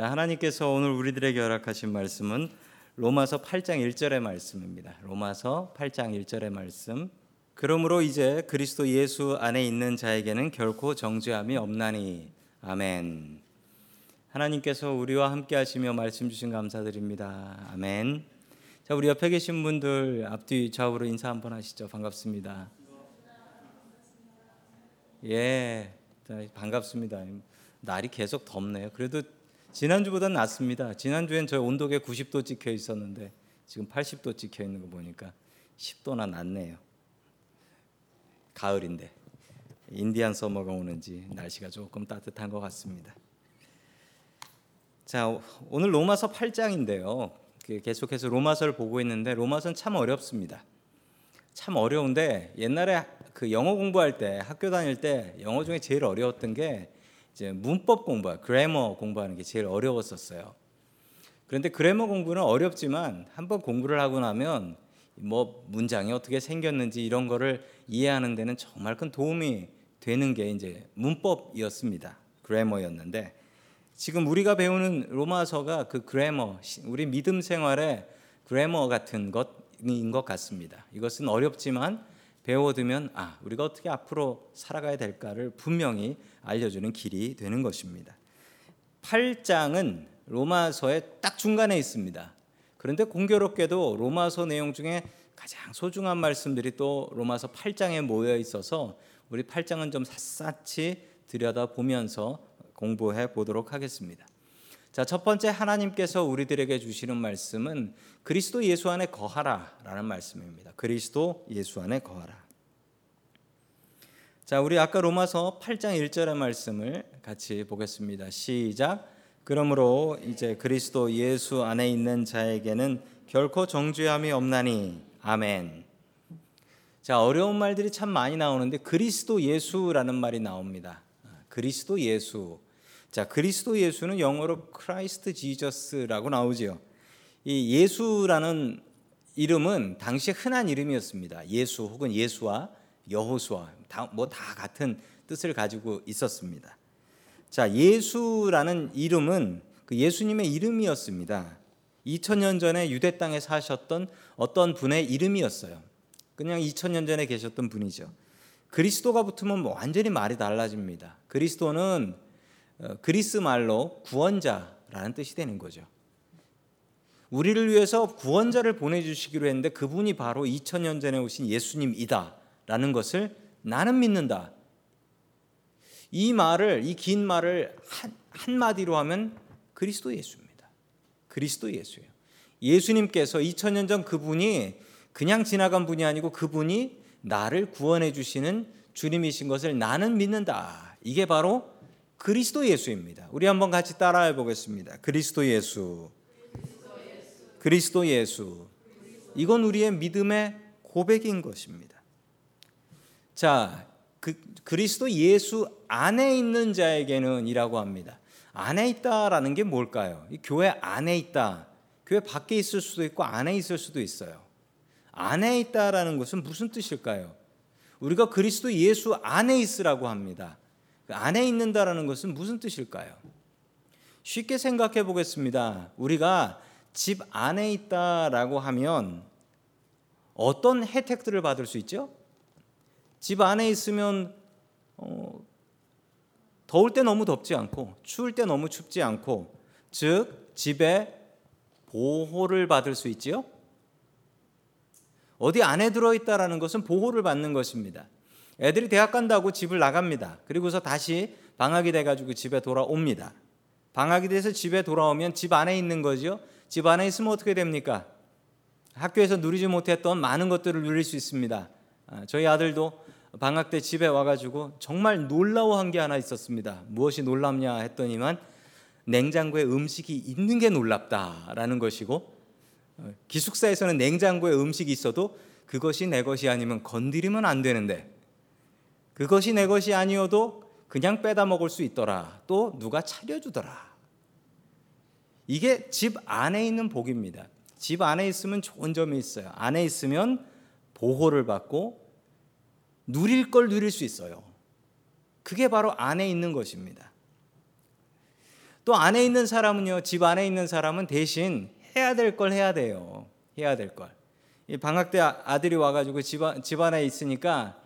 자, 하나님께서 오늘 우리들에게 허락하신 말씀은 로마서 8장 1절의 말씀입니다. 로마서 8장 1절의 말씀. 그러므로 이제 그리스도 예수 안에 있는 자에게는 결코 정죄함이 없나니. 아멘. 하나님께서 우리와 함께 하시며 말씀 주신 감사드립니다. 아멘. 자, 우리 옆에 계신 분들 앞뒤 좌우로 인사 한번 하시죠. 반갑습니다. 예. 반갑습니다. 날이 계속 덥네요. 그래도 지난주보다는 낫습니다. 지난주엔 저 온도계 90도 찍혀 있었는데 지금 80도 찍혀 있는 거 보니까 10도나 낮네요. 가을인데 인디안 서머가 오는지 날씨가 조금 따뜻한 것 같습니다. 자, 오늘 로마서 8장인데요. 그 계속해서 로마서를 보고 있는데 로마서는 참 어렵습니다. 참 어려운데 옛날에 그 영어 공부할 때 학교 다닐 때 영어 중에 제일 어려웠던 게 이제 문법 공부, 그래머 공부하는 게 제일 어려웠었어요. 그런데 그래머 공부는 어렵지만 한번 공부를 하고 나면 뭐 문장이 어떻게 생겼는지 이런 거를 이해하는 데는 정말 큰 도움이 되는 게 이제 문법이었습니다. 그래머였는데 지금 우리가 배우는 로마서가 그 그래머, 우리 믿음 생활의 그래머 같은 것인 것 같습니다. 이것은 어렵지만 배워두면 아 우리가 어떻게 앞으로 살아가야 될까를 분명히 알려주는 길이 되는 것입니다. 8장은 로마서의 딱 중간에 있습니다. 그런데 공교롭게도 로마서 내용 중에 가장 소중한 말씀들이 또 로마서 8장에 모여 있어서 우리 8장은 좀 샅샅이 들여다 보면서 공부해 보도록 하겠습니다. 자, 첫 번째 하나님께서 우리들에게 주시는 말씀은 그리스도 예수 안에 거하라라는 말씀입니다. 그리스도 예수 안에 거하라. 자, 우리 아까 로마서 8장 1절의 말씀을 같이 보겠습니다. 시작. 그러므로 이제 그리스도 예수 안에 있는 자에게는 결코 정죄함이 없나니. 아멘. 자, 어려운 말들이 참 많이 나오는데 그리스도 예수라는 말이 나옵니다. 그리스도 예수. 자, 그리스도 예수는 영어로 Christ Jesus라고 나오지요. 이 예수라는 이름은 당시 흔한 이름이었습니다. 예수 혹은 예슈아 여호수아 뭐 다 같은 뜻을 가지고 있었습니다. 자, 예수라는 이름은 그 예수님의 이름이었습니다. 2000년 전에 유대 땅에 사셨던 어떤 분의 이름이었어요. 그냥 2000년 전에 계셨던 분이죠. 그리스도가 붙으면 뭐 완전히 말이 달라집니다. 그리스도는 어, 그리스 말로 구원자라는 뜻이 되는 거죠. 우리를 위해서 구원자를 보내주시기로 했는데 그분이 바로 2000년 전에 오신 예수님이다라는 것을 나는 믿는다. 이 말을 이 긴 말을 한, 한마디로 하면 그리스도 예수입니다. 그리스도 예수예요. 예수님께서 2000년 전 그분이 그냥 지나간 분이 아니고 그분이 나를 구원해 주시는 주님이신 것을 나는 믿는다. 이게 바로 그리스도 예수입니다. 우리 한번 같이 따라해 보겠습니다. 그리스도 예수. 그리스도 예수. 이건 우리의 믿음의 고백인 것입니다. 자, 그, 그리스도 예수 안에 있는 자에게는 이라고 합니다. 안에 있다라는 게 뭘까요? 교회 안에 있다. 교회 밖에 있을 수도 있고 안에 있을 수도 있어요. 안에 있다라는 것은 무슨 뜻일까요? 우리가 그리스도 예수 안에 있으라고 합니다. 그 안에 있는다라는 것은 무슨 뜻일까요? 쉽게 생각해 보겠습니다. 우리가 집 안에 있다라고 하면 어떤 혜택들을 받을 수 있죠? 집 안에 있으면 어, 더울 때 너무 덥지 않고 추울 때 너무 춥지 않고 즉 집에 보호를 받을 수 있지요. 어디 안에 들어 있다라는 것은 보호를 받는 것입니다. 애들이 대학 간다고 집을 나갑니다. 그리고서 다시 방학이 돼 가지고 집에 돌아옵니다. 방학이 돼서 집에 돌아오면 집 안에 있는 거죠. 집 안에 있으면 어떻게 됩니까? 학교에서 누리지 못했던 많은 것들을 누릴 수 있습니다. 아, 저희 아들도 방학 때 집에 와가지고 정말 놀라워한 게 하나 있었습니다. 무엇이 놀랍냐 했더니만 냉장고에 음식이 있는 게 놀랍다라는 것이고 어, 기숙사에서는 냉장고에 음식이 있어도 그것이 내 것이 아니면 건드리면 안 되는데 그것이 내 것이 아니어도 그냥 빼다 먹을 수 있더라. 또 누가 차려주더라. 이게 집 안에 있는 복입니다. 집 안에 있으면 좋은 점이 있어요. 안에 있으면 보호를 받고 누릴 걸 누릴 수 있어요. 그게 바로 안에 있는 것입니다. 또 안에 있는 사람은요, 집 안에 있는 사람은 대신 해야 될 걸 해야 돼요. 해야 될 걸. 방학 때 아, 아들이 와가지고 집, 집 안에 있으니까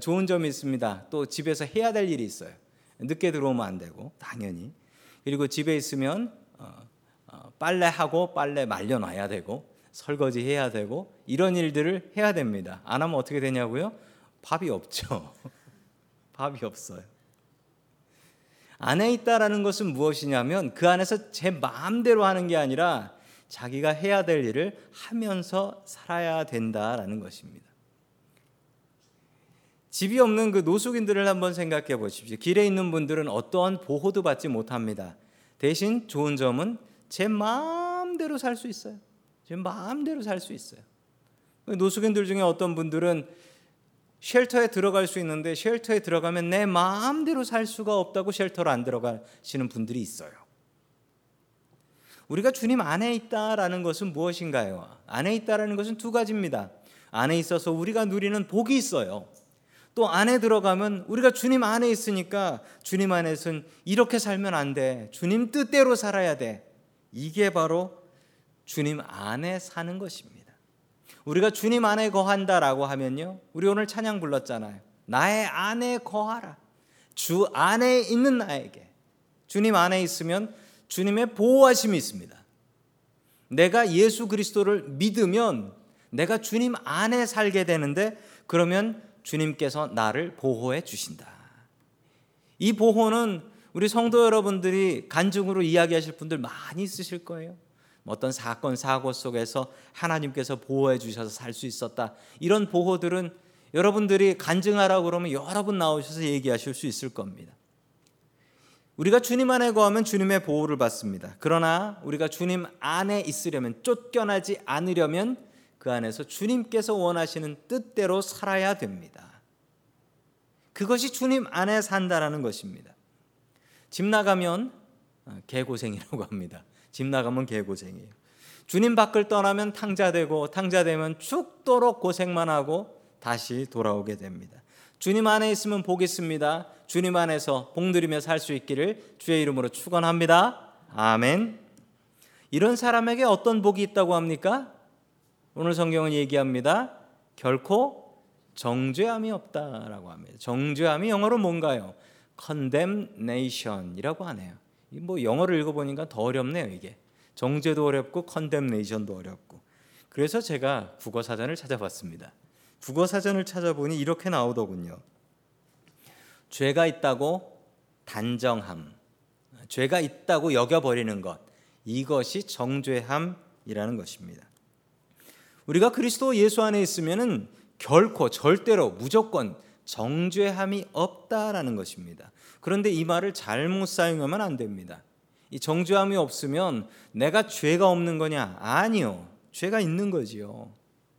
좋은 점이 있습니다. 또 집에서 해야 될 일이 있어요. 늦게 들어오면 안 되고 당연히. 그리고 집에 있으면 어, 어, 빨래하고 빨래 말려놔야 되고 설거지 해야 되고 이런 일들을 해야 됩니다. 안 하면 어떻게 되냐고요? 밥이 없죠. 밥이 없어요. 안에 있다라는 것은 무엇이냐면 그 안에서 제 마음대로 하는 게 아니라 자기가 해야 될 일을 하면서 살아야 된다라는 것입니다. 집이 없는 그 노숙인들을 한번 생각해 보십시오. 길에 있는 분들은 어떠한 보호도 받지 못합니다. 대신 좋은 점은 제 마음대로 살 수 있어요. 제 마음대로 살 수 있어요. 노숙인들 중에 어떤 분들은 쉘터에 들어갈 수 있는데 쉘터에 들어가면 내 마음대로 살 수가 없다고 쉘터로 안 들어가시는 분들이 있어요. 우리가 주님 안에 있다라는 것은 무엇인가요? 안에 있다라는 것은 두 가지입니다. 안에 있어서 우리가 누리는 복이 있어요. 또 안에 들어가면 우리가 주님 안에 있으니까 주님 안에서는 이렇게 살면 안 돼. 주님 뜻대로 살아야 돼. 이게 바로 주님 안에 사는 것입니다. 우리가 주님 안에 거한다라고 하면요. 우리 오늘 찬양 불렀잖아요. 나의 안에 거하라. 주 안에 있는 나에게. 주님 안에 있으면 주님의 보호하심이 있습니다. 내가 예수 그리스도를 믿으면 내가 주님 안에 살게 되는데 그러면 주님께서 나를 보호해 주신다. 이 보호는 우리 성도 여러분들이 간증으로 이야기하실 분들 많이 있으실 거예요. 뭐 어떤 사건 사고 속에서 하나님께서 보호해 주셔서 살 수 있었다. 이런 보호들은 여러분들이 간증하라고 그러면 여러 분 나오셔서 얘기하실 수 있을 겁니다. 우리가 주님 안에 거하면 주님의 보호를 받습니다. 그러나 우리가 주님 안에 있으려면 쫓겨나지 않으려면 그 안에서 주님께서 원하시는 뜻대로 살아야 됩니다. 그것이 주님 안에 산다라는 것입니다. 집 나가면 어, 개고생이라고 합니다. 집 나가면 개고생이에요. 주님 밖을 떠나면 탕자되고 탕자되면 죽도록 고생만 하고 다시 돌아오게 됩니다. 주님 안에 있으면 복 있습니다. 주님 안에서 복 누리며 살 수 있기를 주의 이름으로 축원합니다. 아멘. 이런 사람에게 어떤 복이 있다고 합니까? 오늘 성경은 얘기합니다. 결코 정죄함이 없다라고 합니다. 정죄함이 영어로 뭔가요? condemnation이라고 하네요. 뭐 영어를 읽어보니까 더 어렵네요 이게. 정죄도 어렵고 condemnation도 어렵고. 그래서 제가 국어 사전을 찾아봤습니다. 국어 사전을 찾아보니 이렇게 나오더군요. 죄가 있다고 단정함, 죄가 있다고 여겨버리는 것, 이것이 정죄함이라는 것입니다. 우리가 그리스도 예수 안에 있으면은 결코 절대로 무조건 정죄함이 없다라는 것입니다. 그런데 이 말을 잘못 사용하면 안 됩니다. 이 정죄함이 없으면 내가 죄가 없는 거냐? 아니요. 죄가 있는 거지요.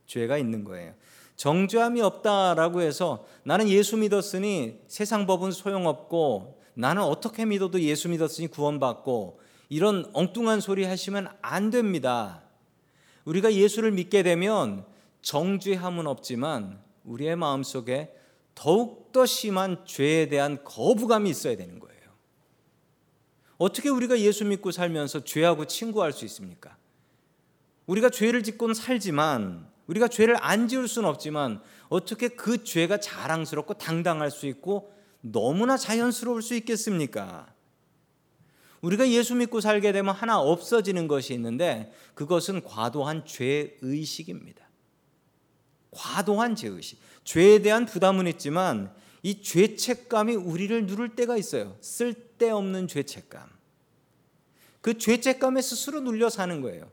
죄가 있는 거예요. 정죄함이 없다라고 해서 나는 예수 믿었으니 세상 법은 소용없고 나는 어떻게 믿어도 예수 믿었으니 구원받고 이런 엉뚱한 소리 하시면 안 됩니다. 우리가 예수를 믿게 되면 정죄함은 없지만 우리의 마음속에 더욱더 심한 죄에 대한 거부감이 있어야 되는 거예요. 어떻게 우리가 예수 믿고 살면서 죄하고 친구할 수 있습니까? 우리가 죄를 짓고는 살지만 우리가 죄를 안 지을 수는 없지만 어떻게 그 죄가 자랑스럽고 당당할 수 있고 너무나 자연스러울 수 있겠습니까? 우리가 예수 믿고 살게 되면 하나 없어지는 것이 있는데 그것은 과도한 죄의식입니다. 과도한 죄의식. 죄에 대한 부담은 있지만 이 죄책감이 우리를 누를 때가 있어요. 쓸데없는 죄책감. 그 죄책감에 스스로 눌려 사는 거예요.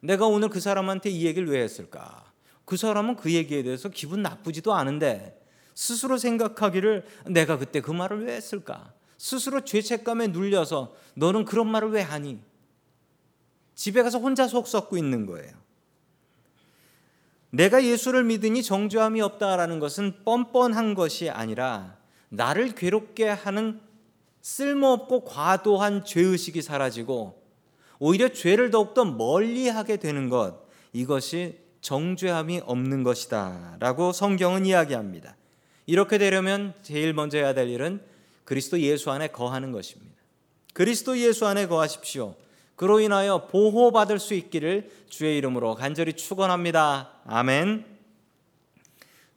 내가 오늘 그 사람한테 이 얘기를 왜 했을까? 그 사람은 그 얘기에 대해서 기분 나쁘지도 않은데 스스로 생각하기를 내가 그때 그 말을 왜 했을까? 스스로 죄책감에 눌려서 너는 그런 말을 왜 하니? 집에 가서 혼자 속 썩고 있는 거예요. 내가 예수를 믿으니 정죄함이 없다라는 것은 뻔뻔한 것이 아니라 나를 괴롭게 하는 쓸모없고 과도한 죄의식이 사라지고 오히려 죄를 더욱더 멀리하게 되는 것 이것이 정죄함이 없는 것이다라고 성경은 이야기합니다. 이렇게 되려면 제일 먼저 해야 될 일은 그리스도 예수 안에 거하는 것입니다. 그리스도 예수 안에 거하십시오. 그로 인하여 보호받을 수 있기를 주의 이름으로 간절히 축원합니다. 아멘.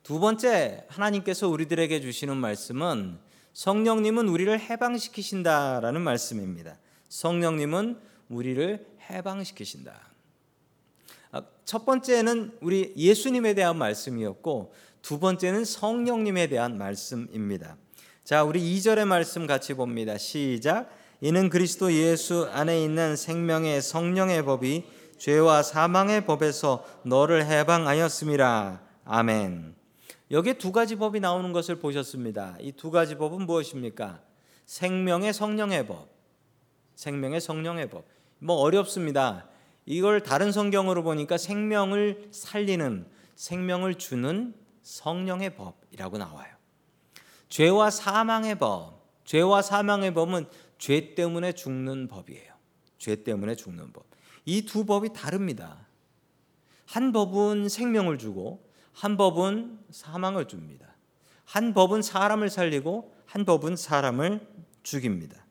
두 번째 하나님께서 우리들에게 주시는 말씀은 성령님은 우리를 해방시키신다라는 말씀입니다. 성령님은 우리를 해방시키신다. 아, 첫 번째는 우리 예수님에 대한 말씀이었고 두 번째는 성령님에 대한 말씀입니다. 자, 우리 2절의 말씀 같이 봅니다. 시작. 이는 그리스도 예수 안에 있는 생명의 성령의 법이 죄와 사망의 법에서 너를 해방하였음이라. 아멘. 여기 두 가지 법이 나오는 것을 보셨습니다. 이 두 가지 법은 무엇입니까? 생명의 성령의 법. 생명의 성령의 법. 뭐 어렵습니다. 이걸 다른 성경으로 보니까 생명을 살리는 생명을 주는 성령의 법이라고 나와요. 죄와 사망의 법. 죄와 사망의 법은 죄 때문에 죽는 법이에요. 죄 때문에 죽는 법. 이 두 법이 다릅니다. 한 법은 생명을 주고 한 법은 사망을 줍니다. 한 법은 사람을 살리고 한 법은 사람을 죽입니다.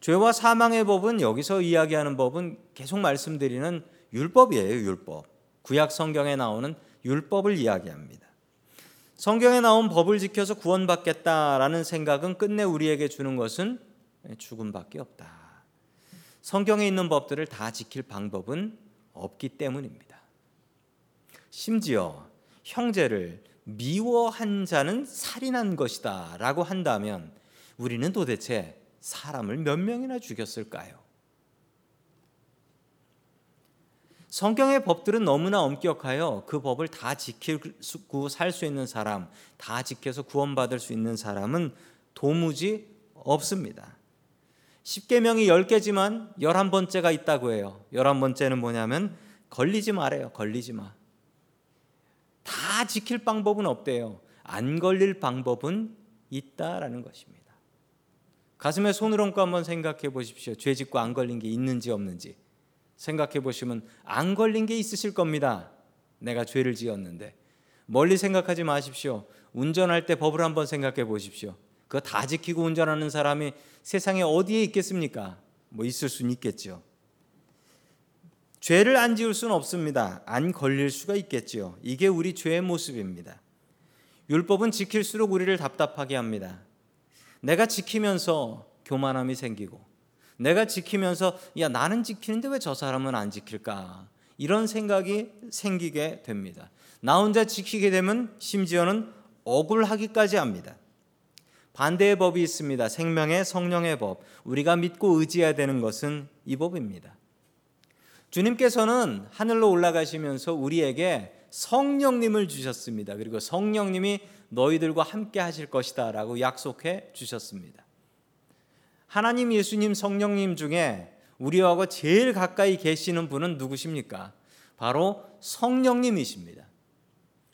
죄와 사망의 법은 여기서 이야기하는 법은 계속 말씀드리는 율법이에요, 율법. 구약 성경에 나오는 율법을 이야기합니다. 성경에 나온 법을 지켜서 구원받겠다라는 생각은 끝내 우리에게 주는 것은 죽음밖에 없다. 성경에 있는 법들을 다 지킬 방법은 없기 때문입니다. 심지어 형제를 미워한 자는 살인한 것이다라고 한다면 우리는 도대체 사람을 몇 명이나 죽였을까요? 성경의 법들은 너무나 엄격하여 그 법을 다 지키고 살 수 있는 사람, 다 지켜서 구원받을 수 있는 사람은 도무지 없습니다. 10계명이 10개지만 11번째가 있다고 해요. 11번째는 뭐냐면 걸리지 말아요. 걸리지 마. 다 지킬 방법은 없대요. 안 걸릴 방법은 있다라는 것입니다. 가슴에 손을 얹고 한번 생각해 보십시오. 죄 짓고 안 걸린 게 있는지 없는지 생각해 보시면 안 걸린 게 있으실 겁니다. 내가 죄를 지었는데 멀리 생각하지 마십시오. 운전할 때 법을 한번 생각해 보십시오. 그거 다 지키고 운전하는 사람이 세상에 어디에 있겠습니까? 뭐 있을 수는 있겠죠. 죄를 안 지을 수는 없습니다. 안 걸릴 수가 있겠죠. 이게 우리 죄의 모습입니다. 율법은 지킬수록 우리를 답답하게 합니다. 내가 지키면서 교만함이 생기고 내가 지키면서 야 나는 지키는데 왜 저 사람은 안 지킬까? 이런 생각이 생기게 됩니다. 나 혼자 지키게 되면 심지어는 억울하기까지 합니다. 반대의 법이 있습니다. 생명의 성령의 법. 우리가 믿고 의지해야 되는 것은 이 법입니다. 주님께서는 하늘로 올라가시면서 우리에게 성령님을 주셨습니다. 그리고 성령님이 너희들과 함께 하실 것이다라고 약속해 주셨습니다. 하나님 예수님 성령님 중에 우리하고 제일 가까이 계시는 분은 누구십니까? 바로 성령님이십니다.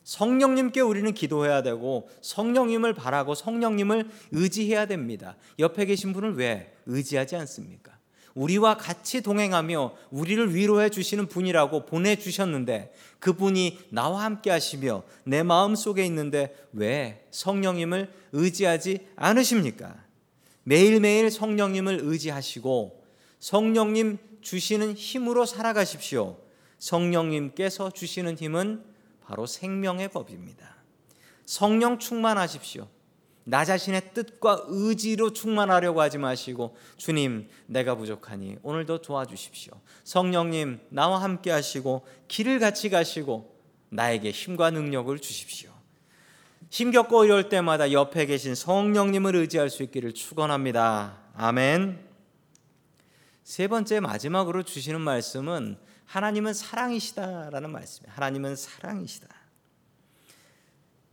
성령님께 우리는 기도해야 되고 성령님을 바라고 성령님을 의지해야 됩니다. 옆에 계신 분을 왜 의지하지 않습니까? 우리와 같이 동행하며 우리를 위로해 주시는 분이라고 보내 주셨는데 그분이 나와 함께 하시며 내 마음 속에 있는데 왜 성령님을 의지하지 않으십니까? 매일매일 성령님을 의지하시고 성령님 주시는 힘으로 살아가십시오. 성령님께서 주시는 힘은 바로 생명의 법입니다. 성령 충만하십시오. 나 자신의 뜻과 의지로 충만하려고 하지 마시고 주님 내가 부족하니 오늘도 도와주십시오. 성령님 나와 함께 하시고 길을 같이 가시고 나에게 힘과 능력을 주십시오. 힘겹고 어려울 때마다 옆에 계신 성령님을 의지할 수 있기를 축원합니다. 아멘. 세 번째 마지막으로 주시는 말씀은 하나님은 사랑이시다라는 말씀이에요. 하나님은 사랑이시다.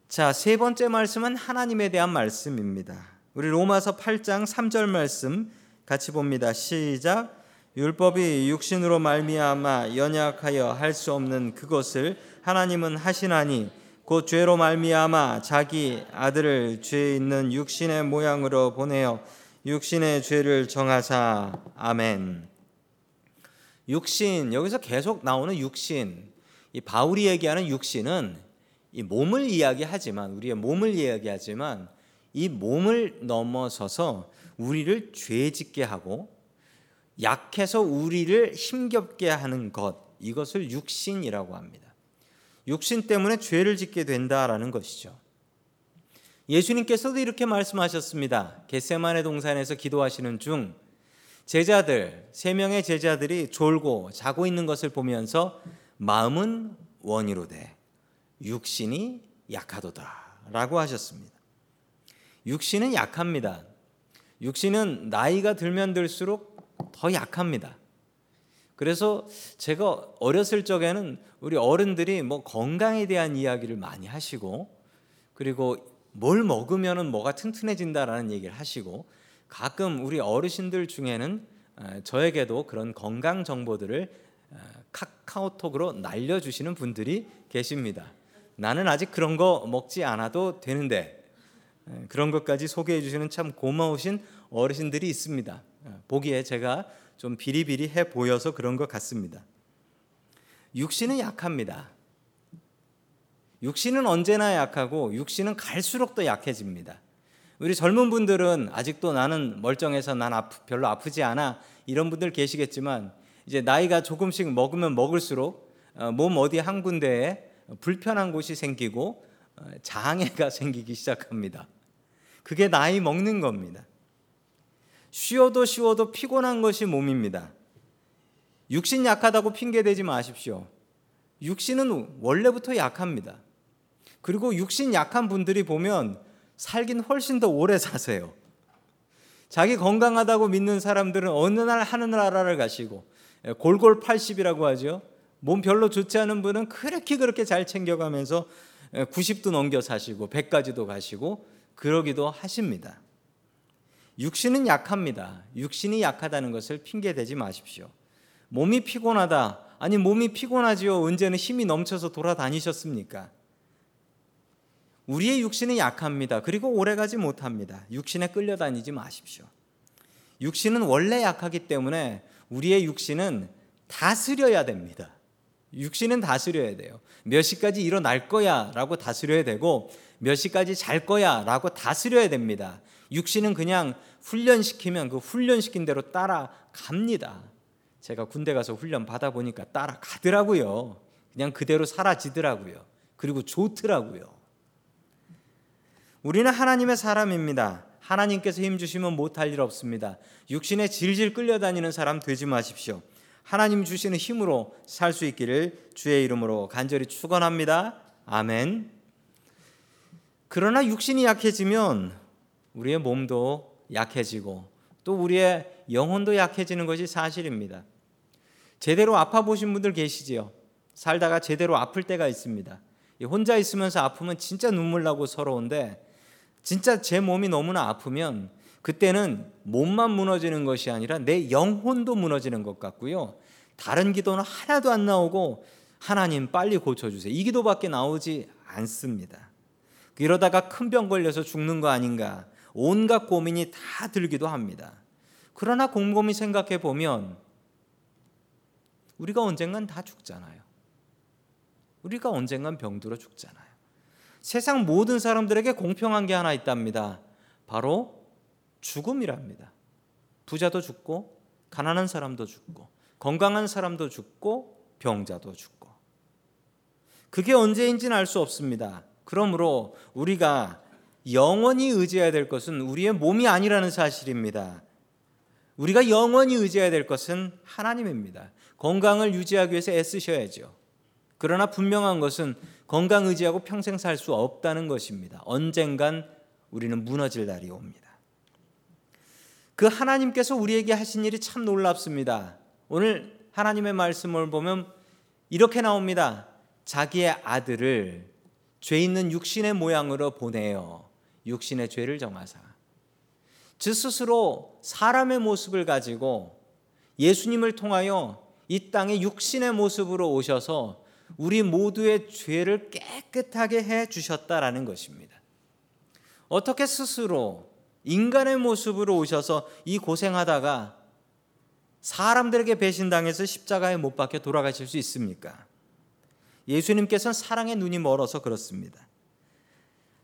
자, 세 번째 말씀은 하나님에 대한 말씀입니다. 우리 로마서 8장 3절 말씀 같이 봅니다. 시작. 율법이 육신으로 말미암아 연약하여 할 수 없는 그것을 하나님은 하시나니 곧 죄로 말미암아 자기 아들을 죄 있는 육신의 모양으로 보내어 육신의 죄를 정하사 아멘. 육신 여기서 계속 나오는 육신 이 바울이 얘기하는 육신은 이 몸을 이야기하지만 우리의 몸을 이야기하지만 이 몸을 넘어서서 우리를 죄짓게 하고 약해서 우리를 힘겹게 하는 것 이것을 육신이라고 합니다. 육신 때문에 죄를 짓게 된다라는 것이죠. 예수님께서도 이렇게 말씀하셨습니다. 겟세마네 동산에서 기도하시는 중 제자들 세 명의 제자들이 졸고 자고 있는 것을 보면서 마음은 원이로되 육신이 약하도다라고 하셨습니다. 육신은 약합니다. 육신은 나이가 들면 들수록 더 약합니다. 그래서 제가 어렸을 적에는 우리 어른들이 뭐 건강에 대한 이야기를 많이 하시고 그리고 뭘 먹으면은 뭐가 튼튼해진다라는 얘기를 하시고 가끔 우리 어르신들 중에는 저에게도 그런 건강 정보들을 카카오톡으로 날려주시는 분들이 계십니다. 나는 아직 그런 거 먹지 않아도 되는데 그런 것까지 소개해 주시는 참 고마우신 어르신들이 있습니다. 보기에 제가 좀 비리비리해 보여서 그런 것 같습니다. 육신은 약합니다. 육신은 언제나 약하고 육신은 갈수록 더 약해집니다. 우리 젊은 분들은 아직도 나는 멀쩡해서 난 아프, 별로 아프지 않아 이런 분들 계시겠지만 이제 나이가 조금씩 먹으면 먹을수록 어, 몸 어디 한 군데에 불편한 곳이 생기고 어, 장애가 생기기 시작합니다. 그게 나이 먹는 겁니다. 쉬어도 쉬어도 피곤한 것이 몸입니다. 육신 약하다고 핑계 대지 마십시오. 육신은 원래부터 약합니다. 그리고 육신 약한 분들이 보면 살긴 훨씬 더 오래 사세요. 자기 건강하다고 믿는 사람들은 어느 날 하늘나라를 가시고 골골 80이라고 하죠. 몸 별로 좋지 않은 분은 그렇게 그렇게 잘 챙겨가면서 90도 넘겨 사시고 100까지도 가시고 그러기도 하십니다. 육신은 약합니다. 육신이 약하다는 것을 핑계 대지 마십시오. 몸이 피곤하다. 아니 몸이 피곤하지요. 언제는 힘이 넘쳐서 돌아다니셨습니까? 우리의 육신은 약합니다. 그리고 오래가지 못합니다. 육신에 끌려다니지 마십시오. 육신은 원래 약하기 때문에 우리의 육신은 다스려야 됩니다. 육신은 다스려야 돼요. 몇 시까지 일어날 거야 라고 다스려야 되고 몇 시까지 잘 거야 라고 다스려야 됩니다. 육신은 그냥 훈련시키면 그 훈련시킨 대로 따라갑니다. 제가 군대 가서 훈련 받아 보니까 따라가더라고요. 그냥 그대로 사라지더라고요. 그리고 좋더라고요. 우리는 하나님의 사람입니다. 하나님께서 힘 주시면 못할 일 없습니다. 육신에 질질 끌려다니는 사람 되지 마십시오. 하나님 주시는 힘으로 살 수 있기를 주의 이름으로 간절히 축원합니다. 아멘. 그러나 육신이 약해지면 우리의 몸도 약해지고 또 우리의 영혼도 약해지는 것이 사실입니다. 제대로 아파 보신 분들 계시지요? 살다가 제대로 아플 때가 있습니다. 혼자 있으면서 아프면 진짜 눈물 나고 서러운데 진짜 제 몸이 너무나 아프면 그때는 몸만 무너지는 것이 아니라 내 영혼도 무너지는 것 같고요. 다른 기도는 하나도 안 나오고 하나님 빨리 고쳐주세요. 이 기도밖에 나오지 않습니다. 이러다가 큰 병 걸려서 죽는 거 아닌가 온갖 고민이 다 들기도 합니다. 그러나 곰곰이 생각해 보면 우리가 언젠간 다 죽잖아요. 우리가 언젠간 병들어 죽잖아요. 세상 모든 사람들에게 공평한 게 하나 있답니다. 바로 죽음이랍니다. 부자도 죽고 가난한 사람도 죽고 건강한 사람도 죽고 병자도 죽고 그게 언제인지는 알 수 없습니다. 그러므로 우리가 영원히 의지해야 될 것은 우리의 몸이 아니라는 사실입니다. 우리가 영원히 의지해야 될 것은 하나님입니다. 건강을 유지하기 위해서 애쓰셔야죠. 그러나 분명한 것은 건강 의지하고 평생 살 수 없다는 것입니다. 언젠간 우리는 무너질 날이 옵니다. 그 하나님께서 우리에게 하신 일이 참 놀랍습니다. 오늘 하나님의 말씀을 보면 이렇게 나옵니다. 자기의 아들을 죄 있는 육신의 모양으로 보내어 육신의 죄를 정하사 주 스스로 사람의 모습을 가지고 예수님을 통하여 이 땅에 육신의 모습으로 오셔서 우리 모두의 죄를 깨끗하게 해 주셨다라는 것입니다. 어떻게 스스로 인간의 모습으로 오셔서 이 고생하다가 사람들에게 배신당해서 십자가에 못 박혀 돌아가실 수 있습니까? 예수님께서는 사랑의 눈이 멀어서 그렇습니다.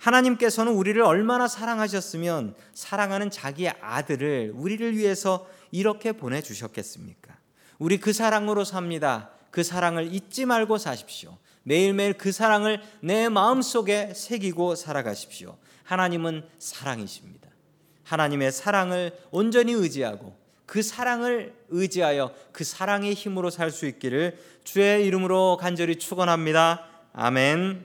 하나님께서는 우리를 얼마나 사랑하셨으면 사랑하는 자기의 아들을 우리를 위해서 이렇게 보내 주셨겠습니까? 우리 그 사랑으로 삽니다. 그 사랑을 잊지 말고 사십시오. 매일매일 그 사랑을 내 마음속에 새기고 살아가십시오. 하나님은 사랑이십니다. 하나님의 사랑을 온전히 의지하고 그 사랑을 의지하여 그 사랑의 힘으로 살 수 있기를 주의 이름으로 간절히 축원합니다. 아멘.